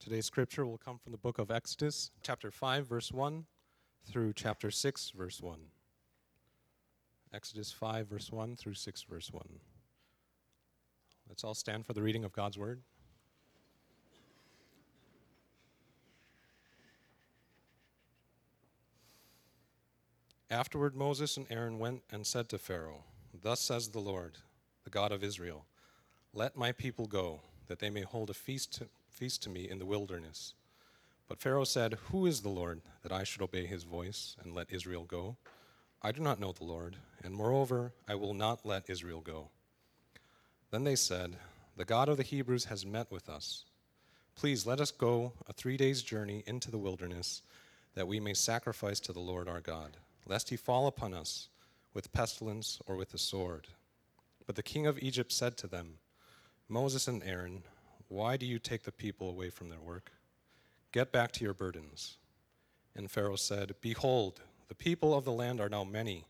Today's scripture will come from the book of Exodus, chapter 5, verse 1 through chapter 6, verse 1. Exodus 5, verse 1 through 6, verse 1. Let's all stand for the reading of God's word. Afterward, Moses and Aaron went and said to Pharaoh, Thus says the Lord, the God of Israel, Let my people go, that they may hold a feast feast to me in the wilderness. But Pharaoh said, Who is the Lord, that I should obey his voice and let Israel go? I do not know the Lord, and moreover, I will not let Israel go. Then they said, The God of the Hebrews has met with us. Please let us go a three days' journey into the wilderness, that we may sacrifice to the Lord our God lest he fall upon us with pestilence or with the sword. But the king of Egypt said to them, Moses and Aaron, why do you take the people away from their work? Get back to your burdens. And Pharaoh said, Behold, the people of the land are now many,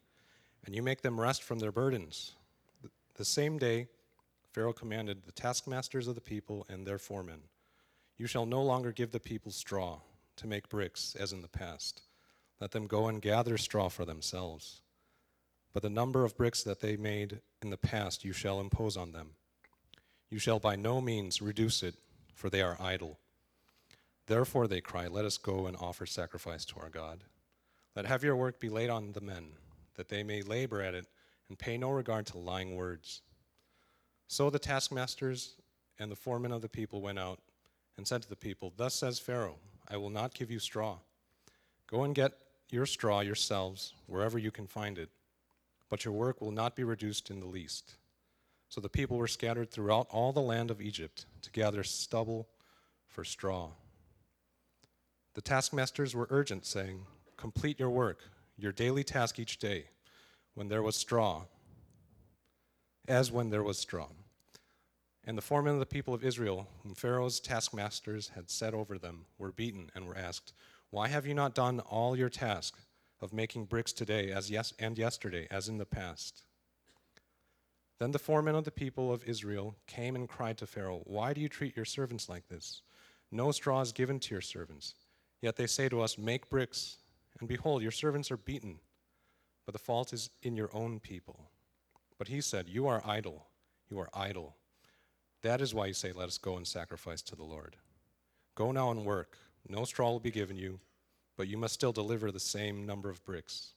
and you make them rest from their burdens. The same day, Pharaoh commanded the taskmasters of the people and their foremen, You shall no longer give the people straw to make bricks, as in the past let them go and gather straw for themselves. But the number of bricks that they made in the past you shall impose on them. You shall by no means reduce it, for they are idle. Therefore they cry, Let us go and offer sacrifice to our God. Let heavier work be laid on the men, that they may labor at it and pay no regard to lying words. So the taskmasters and the foremen of the people went out and said to the people, Thus says Pharaoh, I will not give you straw. Go and get your straw yourselves wherever you can find it, but your work will not be reduced in the least. So the people were scattered throughout all the land of Egypt to gather stubble for straw. The taskmasters were urgent, saying, Complete your work, your daily task each day, when there was straw, as when there was straw. And the foremen of the people of Israel, whom Pharaoh's taskmasters had set over them, were beaten and were asked, why have you not done all your task of making bricks today as yes, and yesterday, as in the past? Then the foremen of the people of Israel came and cried to Pharaoh, Why do you treat your servants like this? No straw is given to your servants. Yet they say to us, Make bricks. And behold, your servants are beaten. But the fault is in your own people. But he said, You are idle. You are idle. That is why you say, Let us go and sacrifice to the Lord. Go now and work no straw will be given you, but you must still deliver the same number of bricks.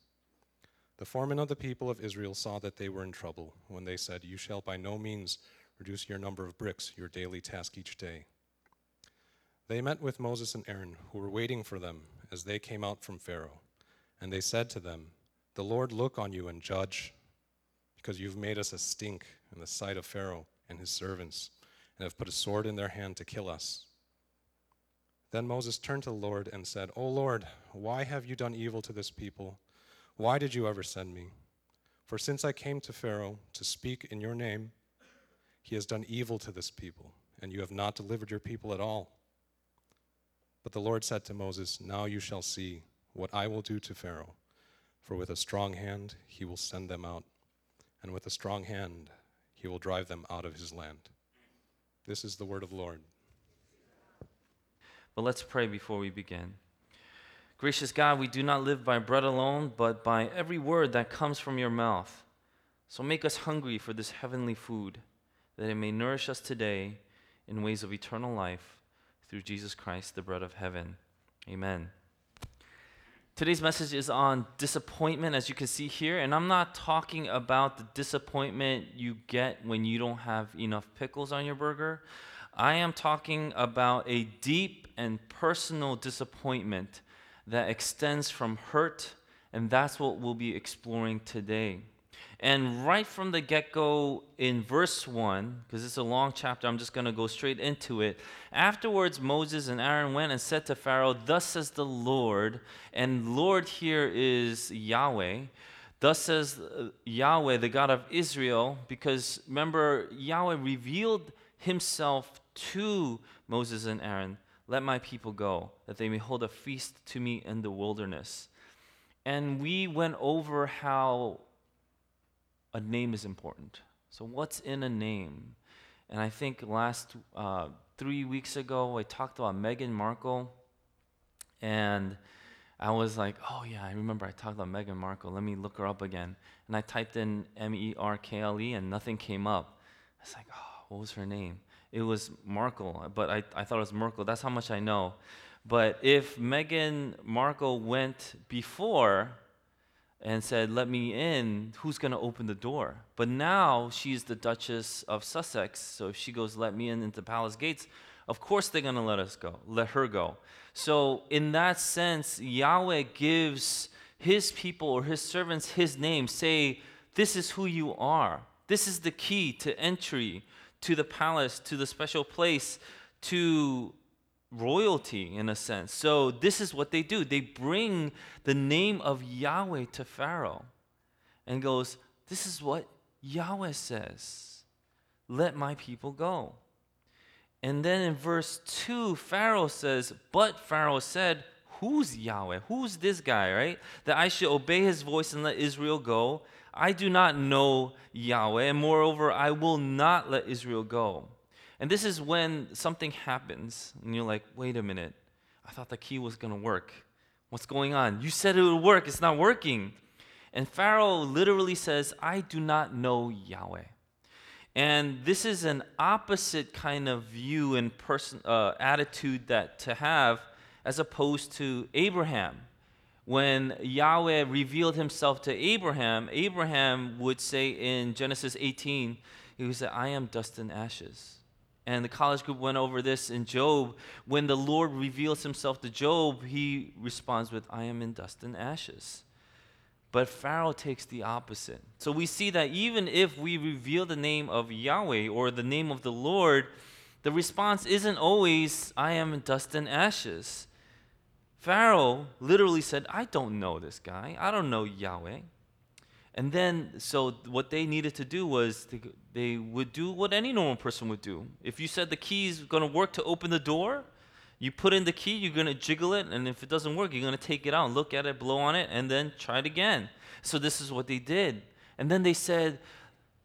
The foremen of the people of Israel saw that they were in trouble when they said, You shall by no means reduce your number of bricks, your daily task each day. They met with Moses and Aaron, who were waiting for them as they came out from Pharaoh. And they said to them, The Lord look on you and judge, because you've made us a stink in the sight of Pharaoh and his servants, and have put a sword in their hand to kill us. Then Moses turned to the Lord and said, O Lord, why have you done evil to this people? Why did you ever send me? For since I came to Pharaoh to speak in your name, he has done evil to this people, and you have not delivered your people at all. But the Lord said to Moses, Now you shall see what I will do to Pharaoh. For with a strong hand he will send them out, and with a strong hand he will drive them out of his land. This is the word of the Lord. But let's pray before we begin. Gracious God, we do not live by bread alone, but by every word that comes from your mouth. So make us hungry for this heavenly food, that it may nourish us today in ways of eternal life through Jesus Christ, the bread of heaven. Amen. Today's message is on disappointment, as you can see here. And I'm not talking about the disappointment you get when you don't have enough pickles on your burger. I am talking about a deep and personal disappointment that extends from hurt, and that's what we'll be exploring today. And right from the get go in verse 1, because it's a long chapter, I'm just going to go straight into it. Afterwards, Moses and Aaron went and said to Pharaoh, Thus says the Lord, and Lord here is Yahweh. Thus says uh, Yahweh, the God of Israel, because remember, Yahweh revealed himself to Moses and Aaron, Let my people go, that they may hold a feast to me in the wilderness. And we went over how a name is important. So, what's in a name? And I think last uh, three weeks ago, I talked about Meghan Markle. And I was like, oh, yeah, I remember I talked about Meghan Markle. Let me look her up again. And I typed in M E R K L E, and nothing came up. I was like, oh, what was her name? It was Markle, but I, I thought it was Merkel. That's how much I know. But if Meghan Markle went before and said, Let me in, who's going to open the door? But now she's the Duchess of Sussex. So if she goes, Let me in into palace gates, of course they're going to let us go, let her go. So in that sense, Yahweh gives his people or his servants his name, say, This is who you are. This is the key to entry to the palace, to the special place, to royalty in a sense. So this is what they do. They bring the name of Yahweh to Pharaoh and goes, "This is what Yahweh says. Let my people go." And then in verse 2, Pharaoh says, "But Pharaoh said, Who's Yahweh? Who's this guy, right? That I should obey his voice and let Israel go. I do not know Yahweh, and moreover, I will not let Israel go. And this is when something happens, and you're like, wait a minute, I thought the key was going to work. What's going on? You said it would work, it's not working. And Pharaoh literally says, I do not know Yahweh. And this is an opposite kind of view and person, uh, attitude that to have as opposed to Abraham. When Yahweh revealed himself to Abraham, Abraham would say in Genesis 18, he would say, I am dust and ashes. And the college group went over this in Job. When the Lord reveals himself to Job, he responds with, I am in dust and ashes. But Pharaoh takes the opposite. So we see that even if we reveal the name of Yahweh or the name of the Lord, the response isn't always, I am in dust and ashes. Pharaoh literally said, I don't know this guy. I don't know Yahweh. And then, so what they needed to do was they, they would do what any normal person would do. If you said the key is going to work to open the door, you put in the key, you're going to jiggle it, and if it doesn't work, you're going to take it out, look at it, blow on it, and then try it again. So this is what they did. And then they said,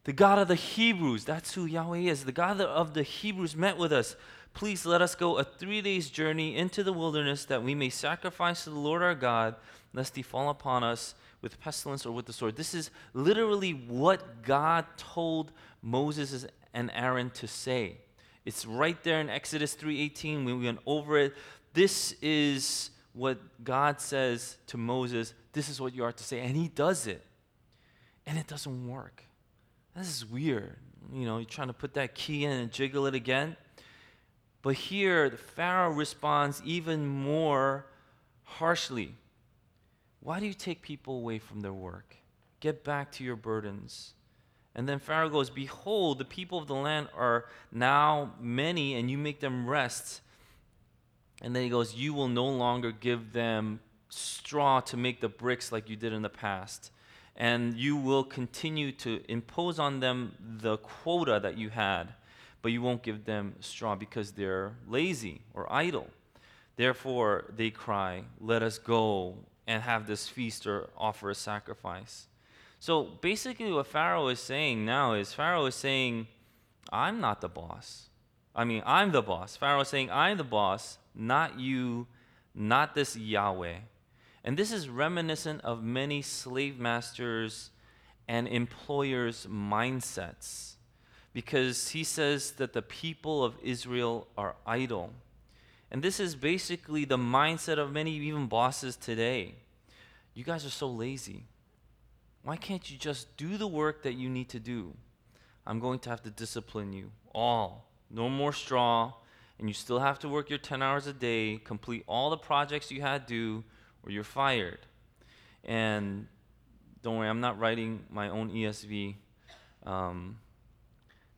The God of the Hebrews, that's who Yahweh is. The God of the Hebrews met with us. Please let us go a three days journey into the wilderness that we may sacrifice to the Lord our God, lest he fall upon us with pestilence or with the sword. This is literally what God told Moses and Aaron to say. It's right there in Exodus 3:18 when we went over it. This is what God says to Moses, this is what you are to say and he does it. And it doesn't work. This is weird. You know, you're trying to put that key in and jiggle it again. But here, the Pharaoh responds even more harshly. Why do you take people away from their work? Get back to your burdens. And then Pharaoh goes, Behold, the people of the land are now many, and you make them rest. And then he goes, You will no longer give them straw to make the bricks like you did in the past. And you will continue to impose on them the quota that you had, but you won't give them straw because they're lazy or idle. Therefore, they cry, Let us go and have this feast or offer a sacrifice. So basically, what Pharaoh is saying now is Pharaoh is saying, I'm not the boss. I mean, I'm the boss. Pharaoh is saying, I'm the boss, not you, not this Yahweh. And this is reminiscent of many slave masters and employers' mindsets because he says that the people of Israel are idle. And this is basically the mindset of many, even bosses today. You guys are so lazy. Why can't you just do the work that you need to do? I'm going to have to discipline you all. No more straw, and you still have to work your 10 hours a day, complete all the projects you had due, or you're fired. And don't worry, I'm not writing my own ESV. Um,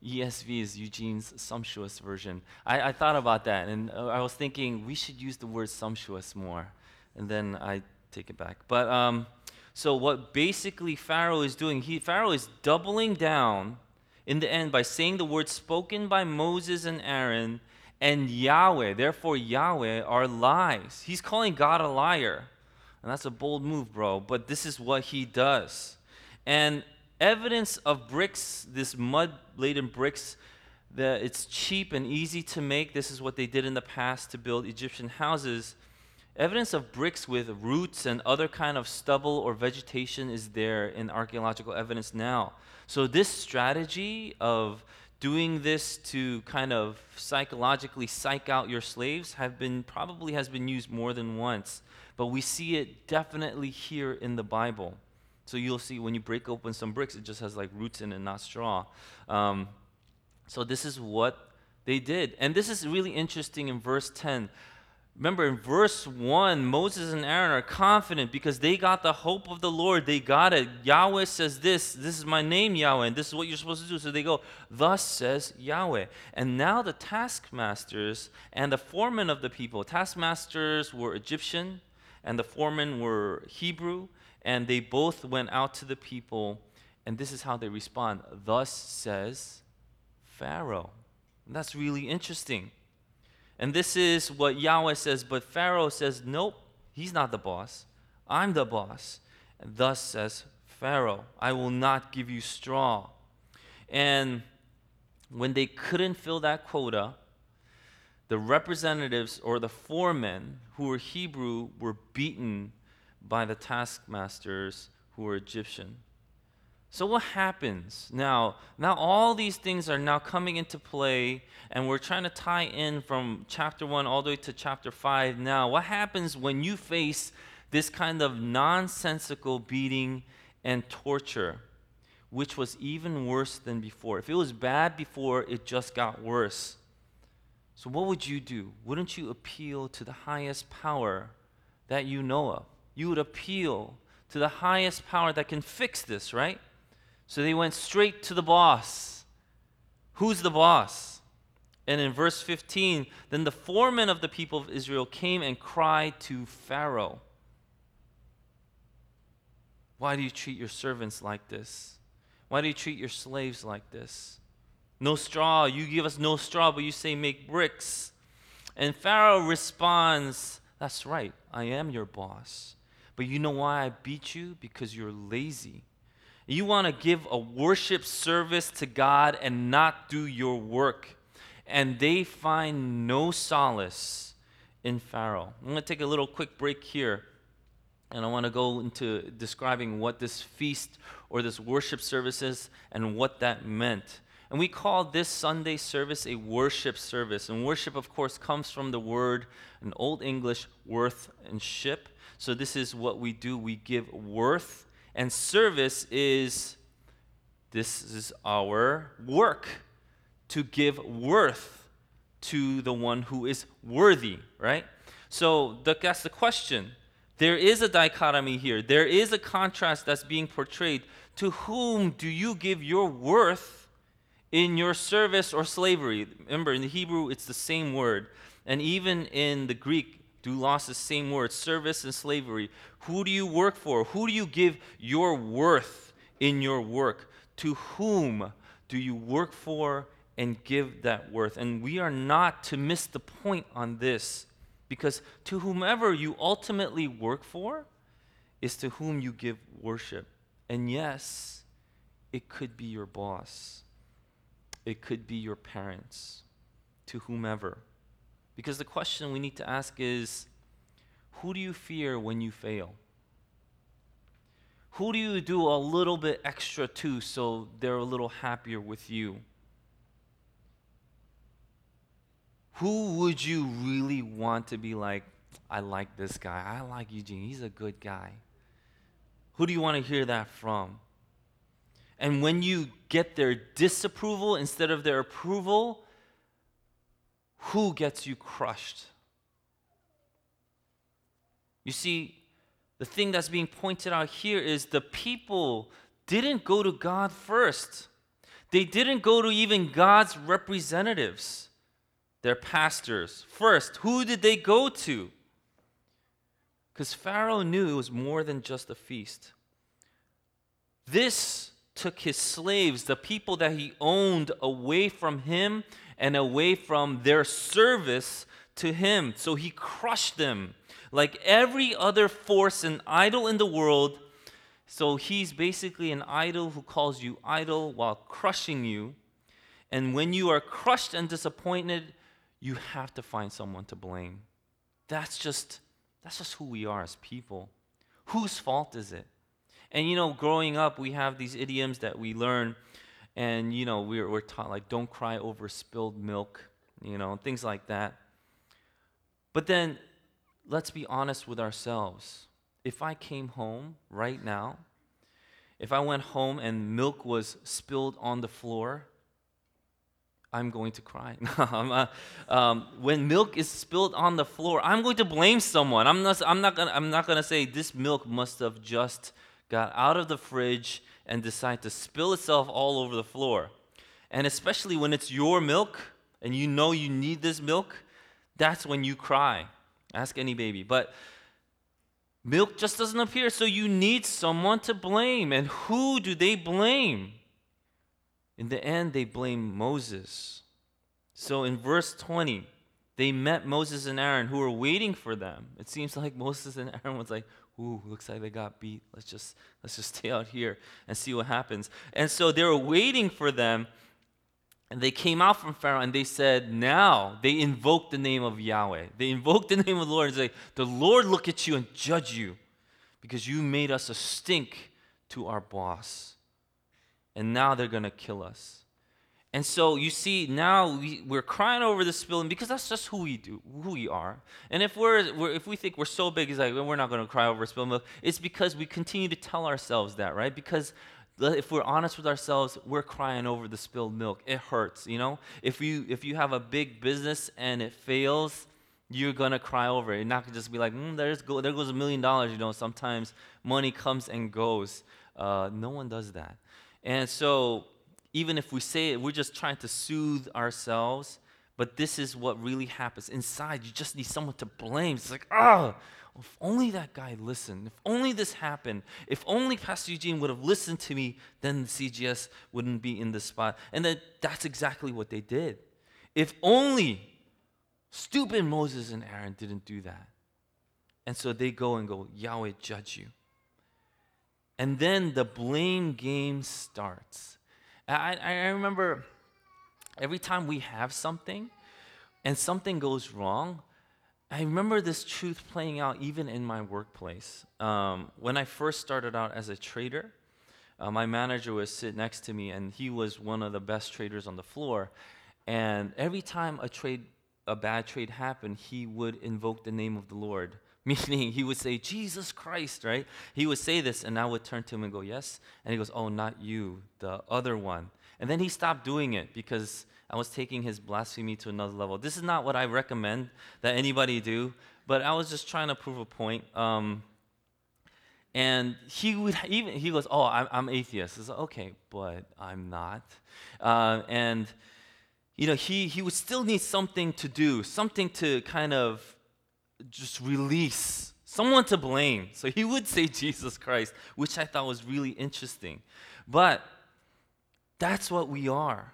ESV is Eugene's sumptuous version. I, I thought about that, and uh, I was thinking we should use the word sumptuous more. And then I take it back. But um, so what basically Pharaoh is doing, he, Pharaoh is doubling down in the end by saying the words spoken by Moses and Aaron and Yahweh. Therefore, Yahweh are lies. He's calling God a liar. And that's a bold move, bro. But this is what he does. And evidence of bricks, this mud laden bricks, that it's cheap and easy to make. This is what they did in the past to build Egyptian houses. Evidence of bricks with roots and other kind of stubble or vegetation is there in archaeological evidence now. So this strategy of doing this to kind of psychologically psych out your slaves have been probably has been used more than once but we see it definitely here in the bible so you'll see when you break open some bricks it just has like roots in it not straw um, so this is what they did and this is really interesting in verse 10 Remember in verse 1, Moses and Aaron are confident because they got the hope of the Lord. They got it. Yahweh says this, this is my name, Yahweh, and this is what you're supposed to do. So they go, Thus says Yahweh. And now the taskmasters and the foremen of the people, taskmasters were Egyptian and the foremen were Hebrew, and they both went out to the people, and this is how they respond Thus says Pharaoh. And that's really interesting. And this is what Yahweh says, but Pharaoh says, Nope, he's not the boss. I'm the boss. And thus says Pharaoh, I will not give you straw. And when they couldn't fill that quota, the representatives or the foremen who were Hebrew were beaten by the taskmasters who were Egyptian. So what happens now? Now all these things are now coming into play, and we're trying to tie in from chapter one all the way to chapter five. Now, what happens when you face this kind of nonsensical beating and torture, which was even worse than before? If it was bad before, it just got worse. So what would you do? Wouldn't you appeal to the highest power that you know of? You would appeal to the highest power that can fix this, right? So they went straight to the boss. Who's the boss? And in verse 15, then the foreman of the people of Israel came and cried to Pharaoh. Why do you treat your servants like this? Why do you treat your slaves like this? No straw. You give us no straw, but you say make bricks. And Pharaoh responds, That's right, I am your boss. But you know why I beat you? Because you're lazy. You want to give a worship service to God and not do your work. And they find no solace in Pharaoh. I'm going to take a little quick break here. And I want to go into describing what this feast or this worship service is and what that meant. And we call this Sunday service a worship service. And worship, of course, comes from the word in Old English, worth and ship. So this is what we do we give worth and service is this is our work to give worth to the one who is worthy, right? So that's the question. There is a dichotomy here. There is a contrast that's being portrayed. To whom do you give your worth in your service or slavery? Remember, in the Hebrew, it's the same word. And even in the Greek, doulos the same word, service and slavery. Who do you work for? Who do you give your worth in your work? To whom do you work for and give that worth? And we are not to miss the point on this because to whomever you ultimately work for is to whom you give worship. And yes, it could be your boss, it could be your parents, to whomever. Because the question we need to ask is who do you fear when you fail? Who do you do a little bit extra to so they're a little happier with you? Who would you really want to be like, I like this guy. I like Eugene. He's a good guy. Who do you want to hear that from? And when you get their disapproval instead of their approval, who gets you crushed? You see, the thing that's being pointed out here is the people didn't go to God first. They didn't go to even God's representatives, their pastors. First, who did they go to? Because Pharaoh knew it was more than just a feast. This took his slaves, the people that he owned, away from him and away from their service to him. So he crushed them like every other force and idol in the world. So he's basically an idol who calls you idol while crushing you. And when you are crushed and disappointed, you have to find someone to blame. That's just that's just who we are as people. Whose fault is it? And you know, growing up, we have these idioms that we learn, and you know, we're, we're taught like, don't cry over spilled milk, you know, things like that. But then, let's be honest with ourselves. If I came home right now, if I went home and milk was spilled on the floor, I'm going to cry. uh, um, when milk is spilled on the floor, I'm going to blame someone. I'm not, I'm not gonna, I'm not gonna say this milk must have just got out of the fridge and decided to spill itself all over the floor. And especially when it's your milk and you know you need this milk, that's when you cry. Ask any baby. But milk just doesn't appear, so you need someone to blame. And who do they blame? In the end, they blame Moses. So in verse 20, they met Moses and Aaron who were waiting for them. It seems like Moses and Aaron was like, ooh, looks like they got beat. Let's just let's just stay out here and see what happens. And so they were waiting for them. And they came out from Pharaoh and they said, Now they invoked the name of Yahweh. They invoked the name of the Lord and say, The Lord look at you and judge you because you made us a stink to our boss and now they're going to kill us. And so you see, now we, we're crying over the spilling because that's just who we do, who we are. And if we're, we're if we think we're so big, it's like we're not going to cry over spilled milk. It's because we continue to tell ourselves that, right? Because if we're honest with ourselves, we're crying over the spilled milk. It hurts, you know. If you if you have a big business and it fails, you're gonna cry over it. You're not gonna just be like, mm, there's go, there goes a million dollars. You know, sometimes money comes and goes. Uh, no one does that. And so, even if we say it, we're just trying to soothe ourselves. But this is what really happens. Inside, you just need someone to blame. It's like, oh, if only that guy listened. If only this happened. If only Pastor Eugene would have listened to me, then the CGS wouldn't be in this spot. And then that's exactly what they did. If only stupid Moses and Aaron didn't do that. And so they go and go, Yahweh, judge you. And then the blame game starts. I, I remember every time we have something and something goes wrong, I remember this truth playing out even in my workplace. Um, when I first started out as a trader, uh, my manager would sit next to me, and he was one of the best traders on the floor. And every time a trade, a bad trade happened, he would invoke the name of the Lord Meaning, he would say, Jesus Christ, right? He would say this, and I would turn to him and go, Yes. And he goes, Oh, not you, the other one. And then he stopped doing it because I was taking his blasphemy to another level. This is not what I recommend that anybody do, but I was just trying to prove a point. Um, and he would even, he goes, Oh, I'm, I'm atheist. I said, Okay, but I'm not. Uh, and, you know, he, he would still need something to do, something to kind of just release someone to blame. So he would say Jesus Christ, which I thought was really interesting. But that's what we are.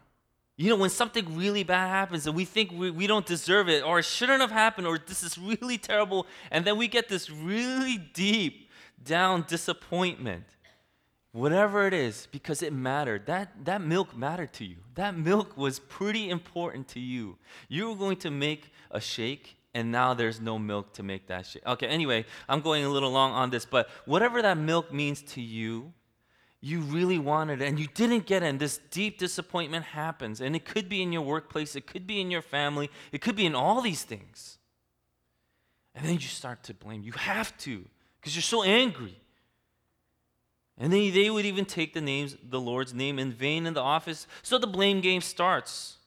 You know, when something really bad happens and we think we, we don't deserve it, or it shouldn't have happened, or this is really terrible, and then we get this really deep down disappointment, whatever it is, because it mattered. That, that milk mattered to you. That milk was pretty important to you. You were going to make a shake, and now there's no milk to make that shake. Okay, anyway, I'm going a little long on this, but whatever that milk means to you, you really wanted it and you didn't get it, and this deep disappointment happens. And it could be in your workplace, it could be in your family, it could be in all these things. And then you start to blame. You have to, because you're so angry. And then they would even take the names, the Lord's name in vain in the office. So the blame game starts.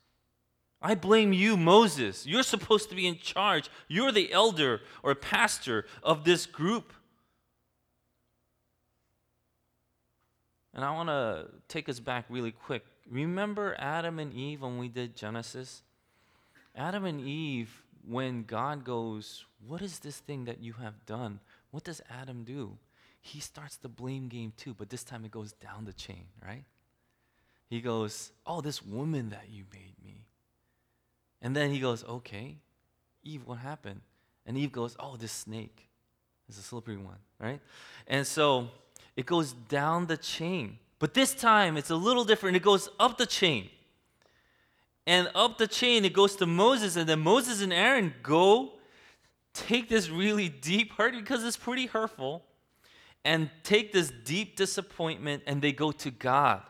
I blame you, Moses. You're supposed to be in charge. You're the elder or pastor of this group. And I want to take us back really quick. Remember Adam and Eve when we did Genesis? Adam and Eve, when God goes, What is this thing that you have done? What does Adam do? He starts the blame game too, but this time it goes down the chain, right? He goes, Oh, this woman that you made me. And then he goes, Okay, Eve, what happened? And Eve goes, Oh, this snake is a slippery one, right? And so it goes down the chain. But this time it's a little different. It goes up the chain. and up the chain it goes to Moses, and then Moses and Aaron go take this really deep hurt because it's pretty hurtful, and take this deep disappointment and they go to God.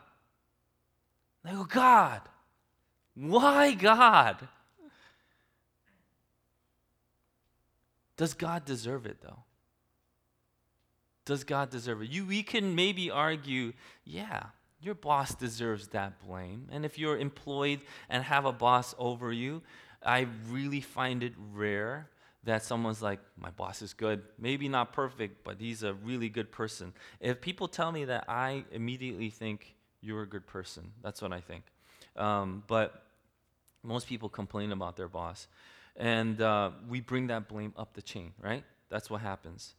They go, God, why God? Does God deserve it though? Does God deserve it? You we can maybe argue, yeah, your boss deserves that blame. And if you're employed and have a boss over you, I really find it rare that someone's like, my boss is good. Maybe not perfect, but he's a really good person. If people tell me that, I immediately think you're a good person. That's what I think. Um, but most people complain about their boss. And uh, we bring that blame up the chain, right? That's what happens.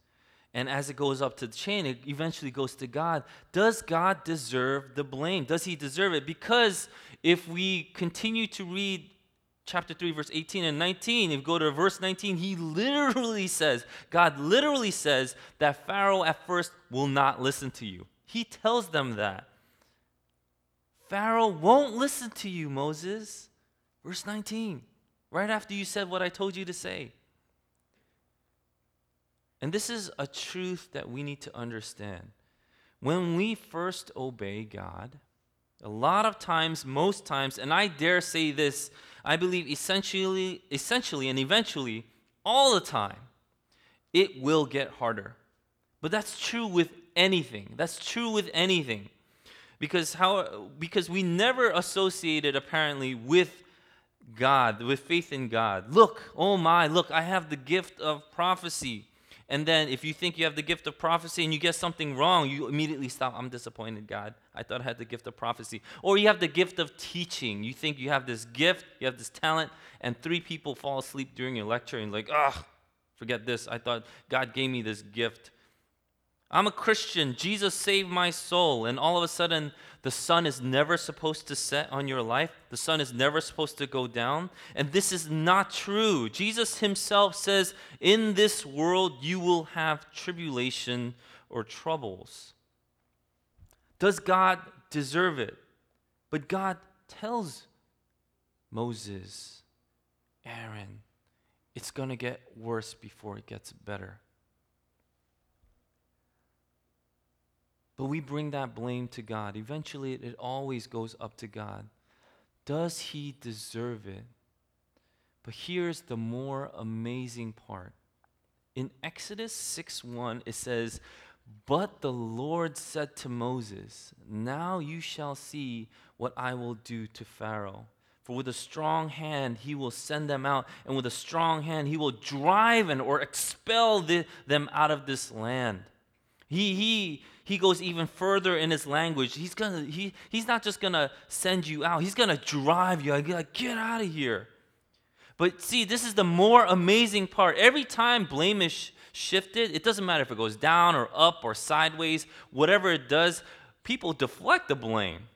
And as it goes up to the chain, it eventually goes to God. Does God deserve the blame? Does he deserve it? Because if we continue to read chapter 3, verse 18 and 19, if you go to verse 19, he literally says, God literally says that Pharaoh at first will not listen to you. He tells them that. Pharaoh won't listen to you, Moses. Verse 19, right after you said what I told you to say. And this is a truth that we need to understand. When we first obey God, a lot of times, most times, and I dare say this, I believe essentially, essentially and eventually, all the time, it will get harder. But that's true with anything. That's true with anything. Because how because we never associated apparently with God, with faith in God. Look, oh my, look, I have the gift of prophecy. And then if you think you have the gift of prophecy and you get something wrong, you immediately stop. I'm disappointed, God. I thought I had the gift of prophecy. Or you have the gift of teaching. You think you have this gift, you have this talent, and three people fall asleep during your lecture and like, ah, forget this. I thought God gave me this gift. I'm a Christian. Jesus saved my soul. And all of a sudden, the sun is never supposed to set on your life. The sun is never supposed to go down. And this is not true. Jesus himself says, In this world, you will have tribulation or troubles. Does God deserve it? But God tells Moses, Aaron, it's going to get worse before it gets better. But we bring that blame to God. Eventually, it always goes up to God. Does he deserve it? But here's the more amazing part. In Exodus 6 1, it says, But the Lord said to Moses, Now you shall see what I will do to Pharaoh. For with a strong hand he will send them out, and with a strong hand he will drive and or expel the, them out of this land. He, he, he goes even further in his language. He's, gonna, he, he's not just going to send you out, he's going to drive you. Like, get out of here. But see, this is the more amazing part. Every time blame is shifted, it doesn't matter if it goes down or up or sideways, whatever it does, people deflect the blame.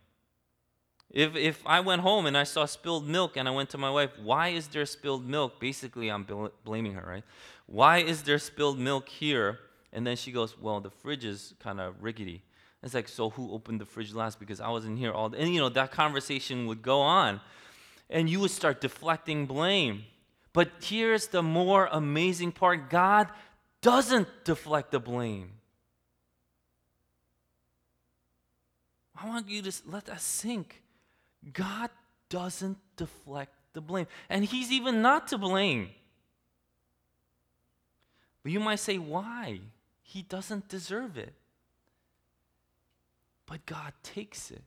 If, if I went home and I saw spilled milk and I went to my wife, why is there spilled milk? Basically, I'm blaming her, right? Why is there spilled milk here? And then she goes, Well, the fridge is kind of rickety. It's like, So who opened the fridge last? Because I wasn't here all day. And, you know, that conversation would go on. And you would start deflecting blame. But here's the more amazing part God doesn't deflect the blame. I want you to let that sink. God doesn't deflect the blame. And He's even not to blame. But you might say, why? He doesn't deserve it. But God takes it.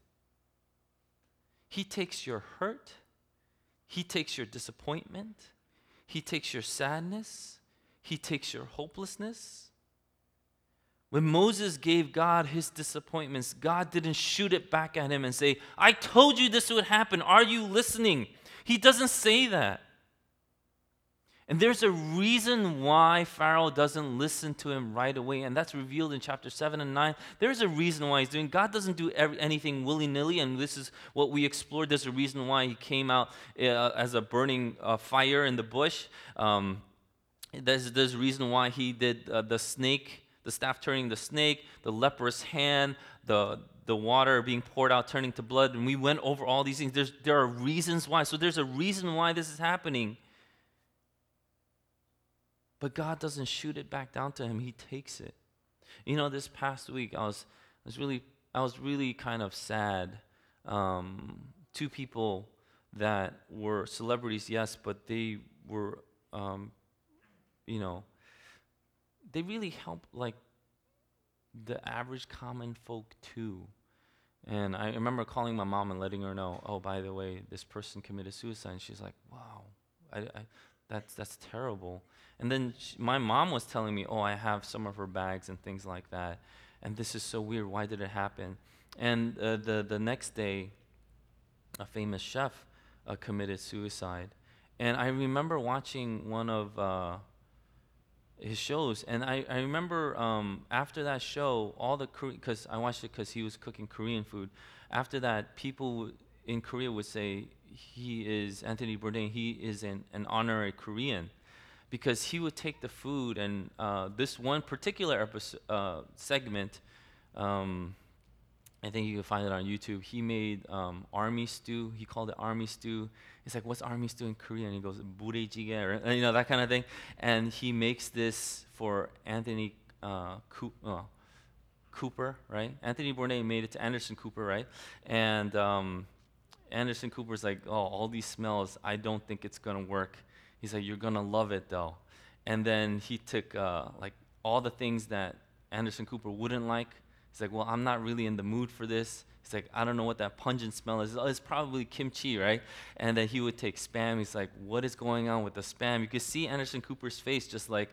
He takes your hurt, He takes your disappointment, He takes your sadness, He takes your hopelessness. When Moses gave God his disappointments, God didn't shoot it back at him and say, I told you this would happen. Are you listening? He doesn't say that. And there's a reason why Pharaoh doesn't listen to him right away, and that's revealed in chapter 7 and 9. There's a reason why he's doing. God doesn't do every, anything willy nilly, and this is what we explored. There's a reason why he came out uh, as a burning uh, fire in the bush. Um, there's, there's a reason why he did uh, the snake the staff turning the snake, the leprous hand, the, the water being poured out turning to blood. And we went over all these things. There's, there are reasons why. So there's a reason why this is happening. But God doesn't shoot it back down to him, He takes it. You know, this past week, I was, I was, really, I was really kind of sad. Um, two people that were celebrities, yes, but they were, um, you know, they really help like the average common folk too. And I remember calling my mom and letting her know, oh, by the way, this person committed suicide. And she's like, wow, I, I, that's, that's terrible. And then she, my mom was telling me, oh, I have some of her bags and things like that. And this is so weird. Why did it happen? And uh, the, the next day, a famous chef uh, committed suicide. And I remember watching one of uh, his shows, and I, I remember um, after that show, all the Korean, because I watched it because he was cooking Korean food. After that, people in Korea would say he is Anthony Bourdain. He is an, an honorary Korean because he would take the food and uh, this one particular episode, uh, segment. Um, I think you can find it on YouTube. He made um, army stew. He called it army stew. He's like, "What's army stew in Korean?" And he goes, "budae jjigae," or you know that kind of thing. And he makes this for Anthony uh, uh, Cooper, right? Anthony Bourdain made it to Anderson Cooper, right? And um, Anderson Cooper's like, "Oh, all these smells. I don't think it's gonna work." He's like, "You're gonna love it, though." And then he took uh, like all the things that Anderson Cooper wouldn't like He's like, well, I'm not really in the mood for this. He's like, I don't know what that pungent smell is. Oh, it's probably kimchi, right? And then he would take spam. He's like, what is going on with the spam? You could see Anderson Cooper's face just like,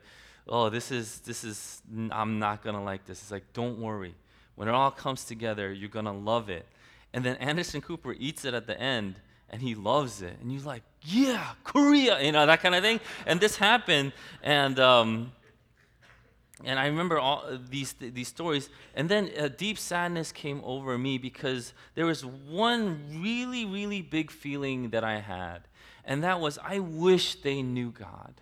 oh, this is, this is, I'm not to like this. He's like, don't worry. When it all comes together, you're to love it. And then Anderson Cooper eats it at the end and he loves it. And he's like, yeah, Korea, you know, that kind of thing. And this happened. And, um, and I remember all these these stories, and then a deep sadness came over me because there was one really really big feeling that I had, and that was I wish they knew God.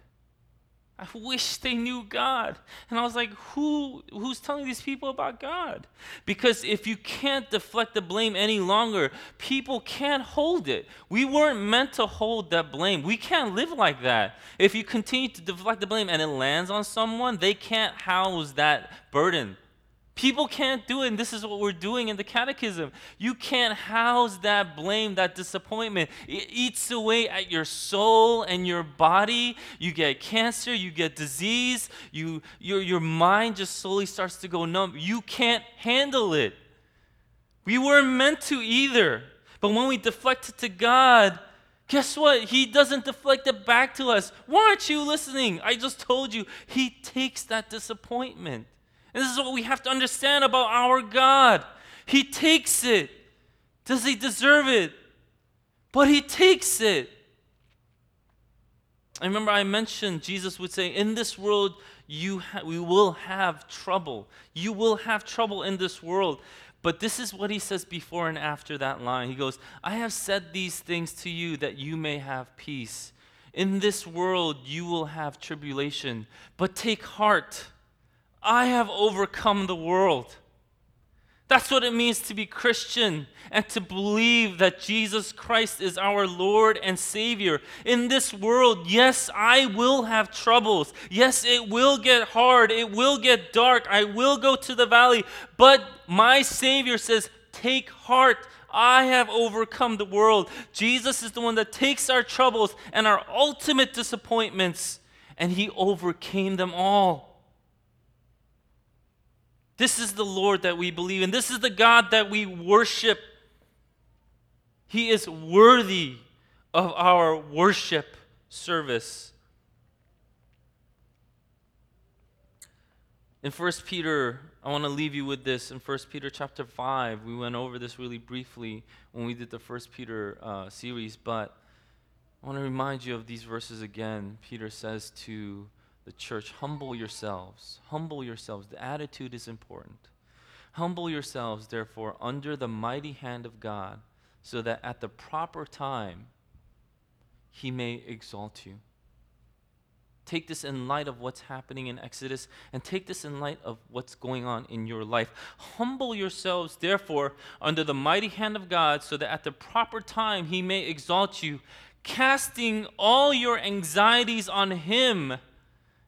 I wish they knew God. And I was like, who who's telling these people about God? Because if you can't deflect the blame any longer, people can't hold it. We weren't meant to hold that blame. We can't live like that. If you continue to deflect the blame and it lands on someone, they can't house that burden. People can't do it, and this is what we're doing in the catechism. You can't house that blame, that disappointment. It eats away at your soul and your body. You get cancer, you get disease, you, your, your mind just slowly starts to go numb. You can't handle it. We weren't meant to either. But when we deflect it to God, guess what? He doesn't deflect it back to us. Why aren't you listening? I just told you, He takes that disappointment. And this is what we have to understand about our God. He takes it. Does he deserve it? But he takes it. I remember I mentioned Jesus would say, In this world, you ha- we will have trouble. You will have trouble in this world. But this is what he says before and after that line. He goes, I have said these things to you that you may have peace. In this world, you will have tribulation. But take heart. I have overcome the world. That's what it means to be Christian and to believe that Jesus Christ is our Lord and Savior. In this world, yes, I will have troubles. Yes, it will get hard. It will get dark. I will go to the valley. But my Savior says, Take heart. I have overcome the world. Jesus is the one that takes our troubles and our ultimate disappointments, and He overcame them all. This is the Lord that we believe in. This is the God that we worship. He is worthy of our worship service. In 1 Peter, I want to leave you with this. In 1 Peter chapter 5, we went over this really briefly when we did the 1 Peter uh, series, but I want to remind you of these verses again. Peter says to the church, humble yourselves. Humble yourselves. The attitude is important. Humble yourselves, therefore, under the mighty hand of God, so that at the proper time he may exalt you. Take this in light of what's happening in Exodus, and take this in light of what's going on in your life. Humble yourselves, therefore, under the mighty hand of God, so that at the proper time he may exalt you, casting all your anxieties on him.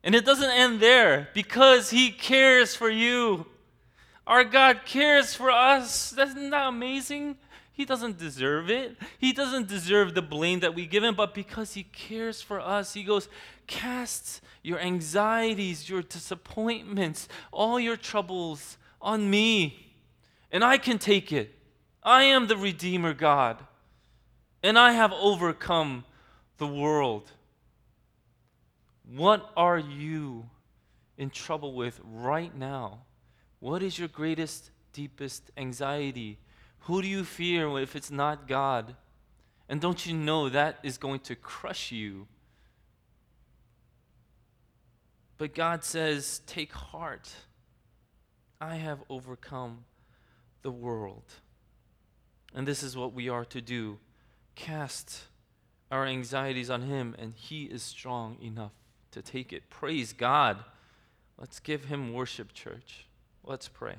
And it doesn't end there, because he cares for you. Our God cares for us. Isn't that amazing? He doesn't deserve it. He doesn't deserve the blame that we give him, but because he cares for us, he goes, Cast your anxieties, your disappointments, all your troubles on me, and I can take it. I am the Redeemer God, and I have overcome the world. What are you in trouble with right now? What is your greatest, deepest anxiety? Who do you fear if it's not God? And don't you know that is going to crush you? But God says, Take heart. I have overcome the world. And this is what we are to do cast our anxieties on Him, and He is strong enough to take it. Praise God. Let's give Him worship, church. Let's pray.